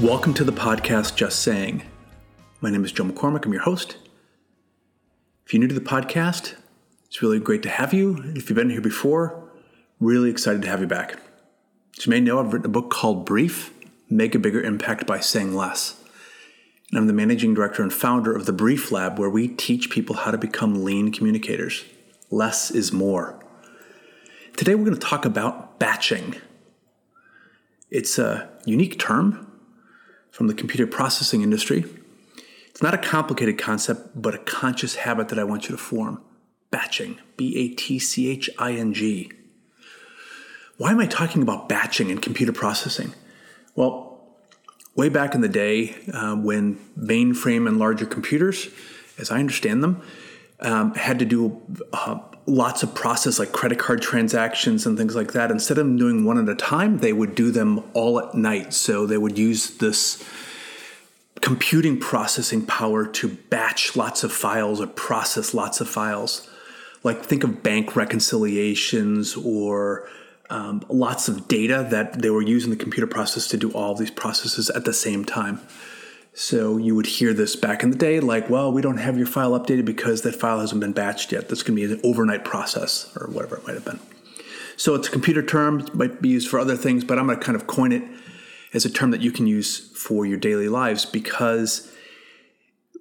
Welcome to the podcast Just Saying. My name is Joe McCormick. I'm your host. If you're new to the podcast, it's really great to have you. If you've been here before, really excited to have you back. As you may know, I've written a book called Brief Make a Bigger Impact by Saying Less. And I'm the managing director and founder of the Brief Lab, where we teach people how to become lean communicators. Less is more. Today, we're going to talk about batching. It's a unique term from the computer processing industry. It's not a complicated concept, but a conscious habit that I want you to form. Batching, B A T C H I N G. Why am I talking about batching and computer processing? Well, way back in the day uh, when mainframe and larger computers, as I understand them, um, had to do uh, lots of process like credit card transactions and things like that. Instead of doing one at a time, they would do them all at night. So they would use this computing processing power to batch lots of files or process lots of files. Like think of bank reconciliations or um, lots of data that they were using the computer process to do all these processes at the same time. So you would hear this back in the day, like, well, we don't have your file updated because that file hasn't been batched yet. This can be an overnight process or whatever it might have been. So it's a computer term, it might be used for other things, but I'm going to kind of coin it as a term that you can use for your daily lives because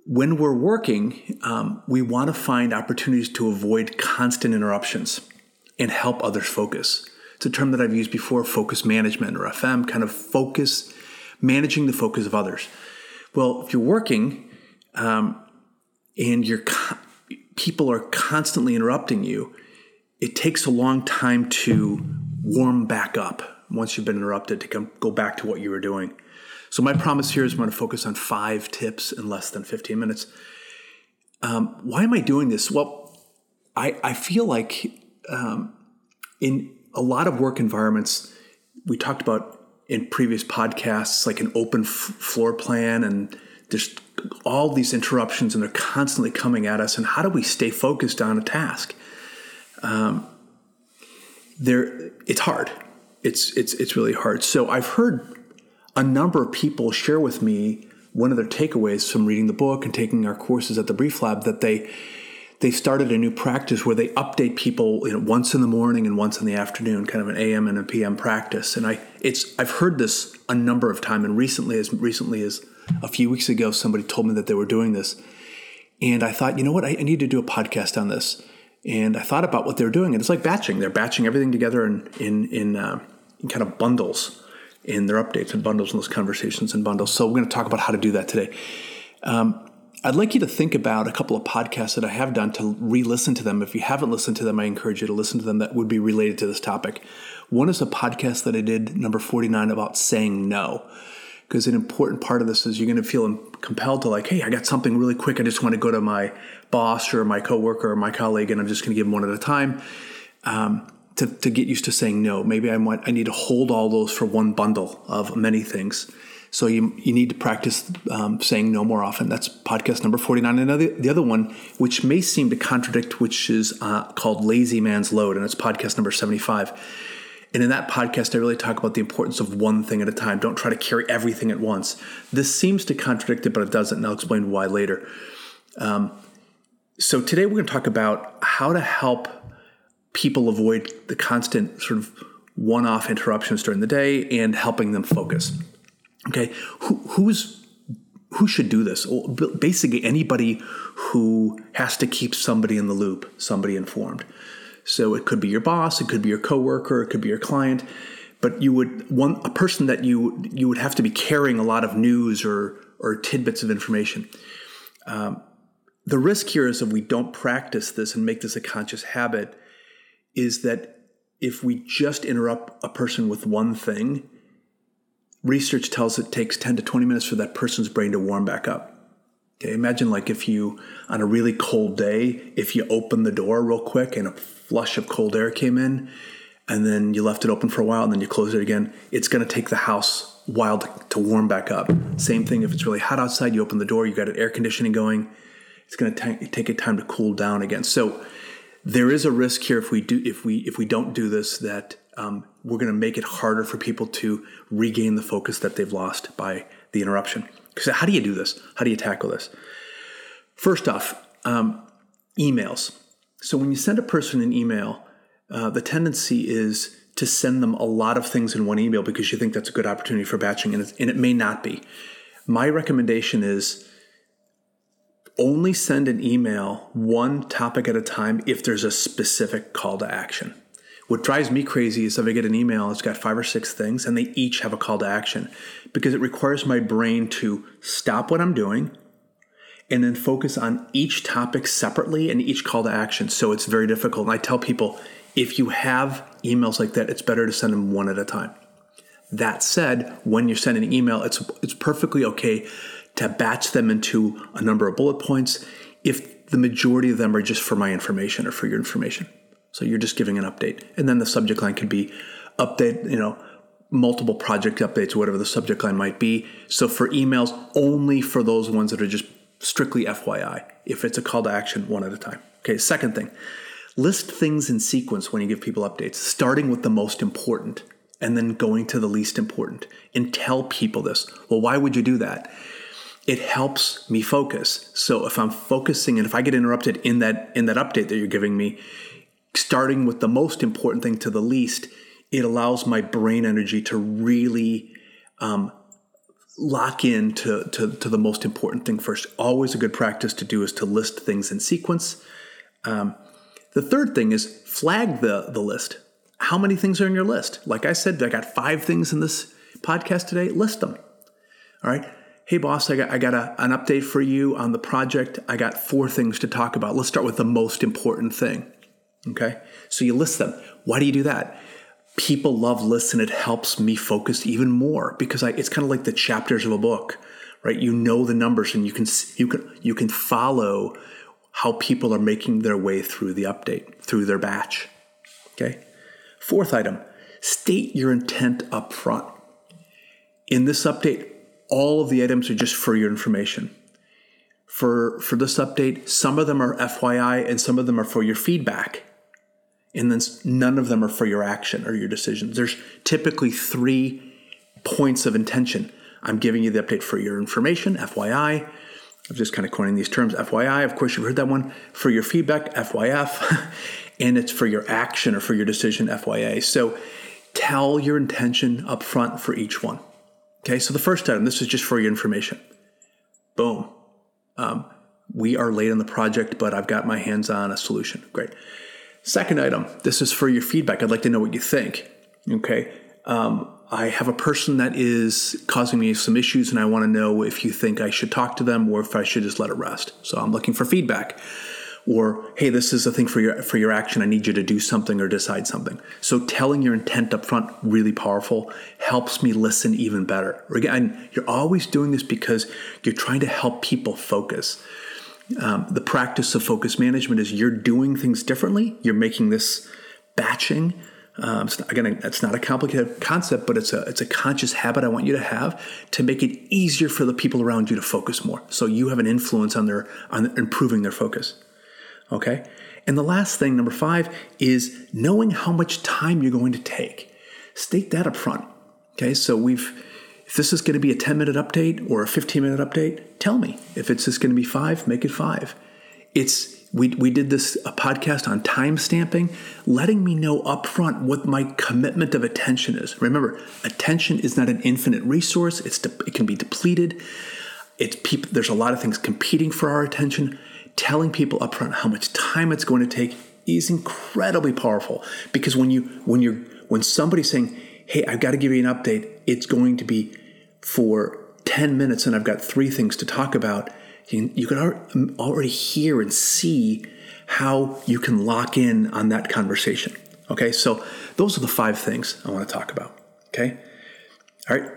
when we're working, um, we want to find opportunities to avoid constant interruptions and help others focus. It's a term that I've used before focus management or FM, kind of focus, managing the focus of others. Well, if you're working um, and your co- people are constantly interrupting you, it takes a long time to warm back up once you've been interrupted to come, go back to what you were doing. So my promise here is I'm going to focus on five tips in less than 15 minutes. Um, why am I doing this? Well, I, I feel like um, in a lot of work environments, we talked about in previous podcasts, like an open f- floor plan, and there's all these interruptions, and they're constantly coming at us. And how do we stay focused on a task? Um, there, it's hard. It's it's it's really hard. So I've heard a number of people share with me one of their takeaways from reading the book and taking our courses at the Brief Lab that they they started a new practice where they update people you know, once in the morning and once in the afternoon, kind of an AM and a PM practice. And I, it's I've heard this a number of times, and recently, as recently as a few weeks ago, somebody told me that they were doing this, and I thought, you know what, I, I need to do a podcast on this. And I thought about what they're doing, and it's like batching. They're batching everything together in in in, uh, in kind of bundles in their updates and bundles and those conversations and bundles. So we're going to talk about how to do that today. Um, I'd like you to think about a couple of podcasts that I have done to re listen to them. If you haven't listened to them, I encourage you to listen to them that would be related to this topic. One is a podcast that I did, number 49, about saying no. Because an important part of this is you're going to feel compelled to, like, hey, I got something really quick. I just want to go to my boss or my coworker or my colleague, and I'm just going to give them one at a time. Um, to, to get used to saying no. Maybe I want I need to hold all those for one bundle of many things. So you, you need to practice um, saying no more often. That's podcast number 49. And the, the other one, which may seem to contradict, which is uh, called Lazy Man's Load, and it's podcast number 75. And in that podcast, I really talk about the importance of one thing at a time. Don't try to carry everything at once. This seems to contradict it, but it doesn't, and I'll explain why later. Um, so today we're going to talk about how to help people avoid the constant sort of one-off interruptions during the day and helping them focus. Okay, who, who's who should do this? Basically, anybody who has to keep somebody in the loop, somebody informed. So it could be your boss, it could be your coworker, it could be your client, but you would one a person that you you would have to be carrying a lot of news or or tidbits of information. Um, the risk here is if we don't practice this and make this a conscious habit, is that if we just interrupt a person with one thing, research tells it takes 10 to 20 minutes for that person's brain to warm back up. Okay, imagine like if you, on a really cold day, if you open the door real quick and a flush of cold air came in, and then you left it open for a while and then you close it again, it's going to take the house a while to, to warm back up. Same thing if it's really hot outside, you open the door, you got an air conditioning going, it's going to take a time to cool down again. So there is a risk here if we do if we if we don't do this that um, we're going to make it harder for people to regain the focus that they've lost by the interruption. Because how do you do this? How do you tackle this? First off, um, emails. So when you send a person an email, uh, the tendency is to send them a lot of things in one email because you think that's a good opportunity for batching, and, and it may not be. My recommendation is only send an email one topic at a time if there's a specific call to action. What drives me crazy is if I get an email, it's got five or six things, and they each have a call to action because it requires my brain to stop what I'm doing and then focus on each topic separately and each call to action. So it's very difficult. And I tell people if you have emails like that, it's better to send them one at a time. That said, when you're sending an email, it's it's perfectly okay to batch them into a number of bullet points if the majority of them are just for my information or for your information. So you're just giving an update. And then the subject line could be update, you know, multiple project updates, whatever the subject line might be. So for emails, only for those ones that are just strictly FYI. If it's a call to action, one at a time. Okay, second thing, list things in sequence when you give people updates, starting with the most important and then going to the least important and tell people this. Well, why would you do that? It helps me focus. So if I'm focusing and if I get interrupted in that in that update that you're giving me, starting with the most important thing to the least, it allows my brain energy to really um, lock in to, to, to, the most important thing first. Always a good practice to do is to list things in sequence. Um, the third thing is flag the, the list. How many things are in your list? Like I said, I got five things in this podcast today. List them. All right. Hey, boss, I got, I got a, an update for you on the project. I got four things to talk about. Let's start with the most important thing. Okay. So you list them. Why do you do that? People love lists and it helps me focus even more because I, it's kind of like the chapters of a book, right? You know the numbers and you can, you can, you can follow how people are making their way through the update, through their batch. Okay. Fourth item, state your intent up front. In this update, all of the items are just for your information. For, for this update, some of them are FYI and some of them are for your feedback. And then none of them are for your action or your decisions. There's typically three points of intention. I'm giving you the update for your information, FYI. I'm just kind of coining these terms. FYI, of course, you've heard that one. For your feedback, FYF. and it's for your action or for your decision, FYA. So tell your intention up front for each one. Okay, so the first item, this is just for your information. Boom. Um, we are late on the project, but I've got my hands on a solution. Great. Second item, this is for your feedback. I'd like to know what you think. Okay. Um, I have a person that is causing me some issues, and I want to know if you think I should talk to them or if I should just let it rest. So I'm looking for feedback. Or, hey, this is a thing for your for your action. I need you to do something or decide something. So telling your intent up front really powerful helps me listen even better. Again, you're always doing this because you're trying to help people focus. Um, the practice of focus management is you're doing things differently. You're making this batching um, not, again, it's not a complicated concept, but it's a it's a conscious habit I want you to have to make it easier for the people around you to focus more. So you have an influence on their on improving their focus. Okay, and the last thing, number five, is knowing how much time you're going to take. State that up front. Okay, so we've if this is going to be a 10 minute update or a 15 minute update, tell me. If it's just going to be five, make it five. It's we, we did this a podcast on time stamping, letting me know upfront what my commitment of attention is. Remember, attention is not an infinite resource. It's de- it can be depleted. It's people. There's a lot of things competing for our attention. Telling people upfront how much time it's going to take is incredibly powerful because when you when you're when somebody's saying, "Hey, I've got to give you an update," it's going to be for 10 minutes and I've got three things to talk about you, can already hear and see how you can lock in on that conversation. Okay, so those are the five things I want to talk about. Okay, all right.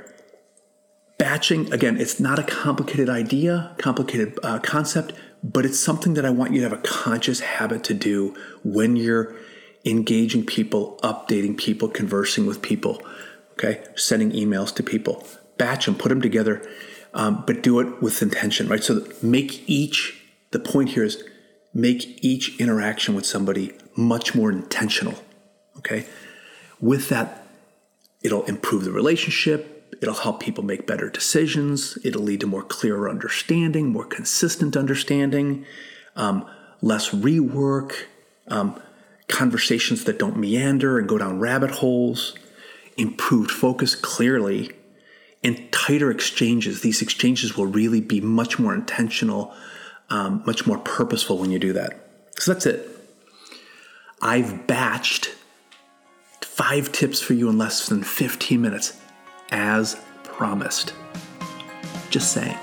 Batching, again, it's not a complicated idea, complicated uh, concept, but it's something that I want you to have a conscious habit to do when you're engaging people, updating people, conversing with people, okay, sending emails to people. Batch them, put them together um, but do it with intention, right? So make each, the point here is make each interaction with somebody much more intentional, okay? With that, it'll improve the relationship, It'll help people make better decisions. It'll lead to more clearer understanding, more consistent understanding, um, less rework, um, conversations that don't meander and go down rabbit holes, improved focus clearly, and tighter exchanges. These exchanges will really be much more intentional, um, much more purposeful when you do that. So that's it. I've batched five tips for you in less than 15 minutes, as promised. Just saying.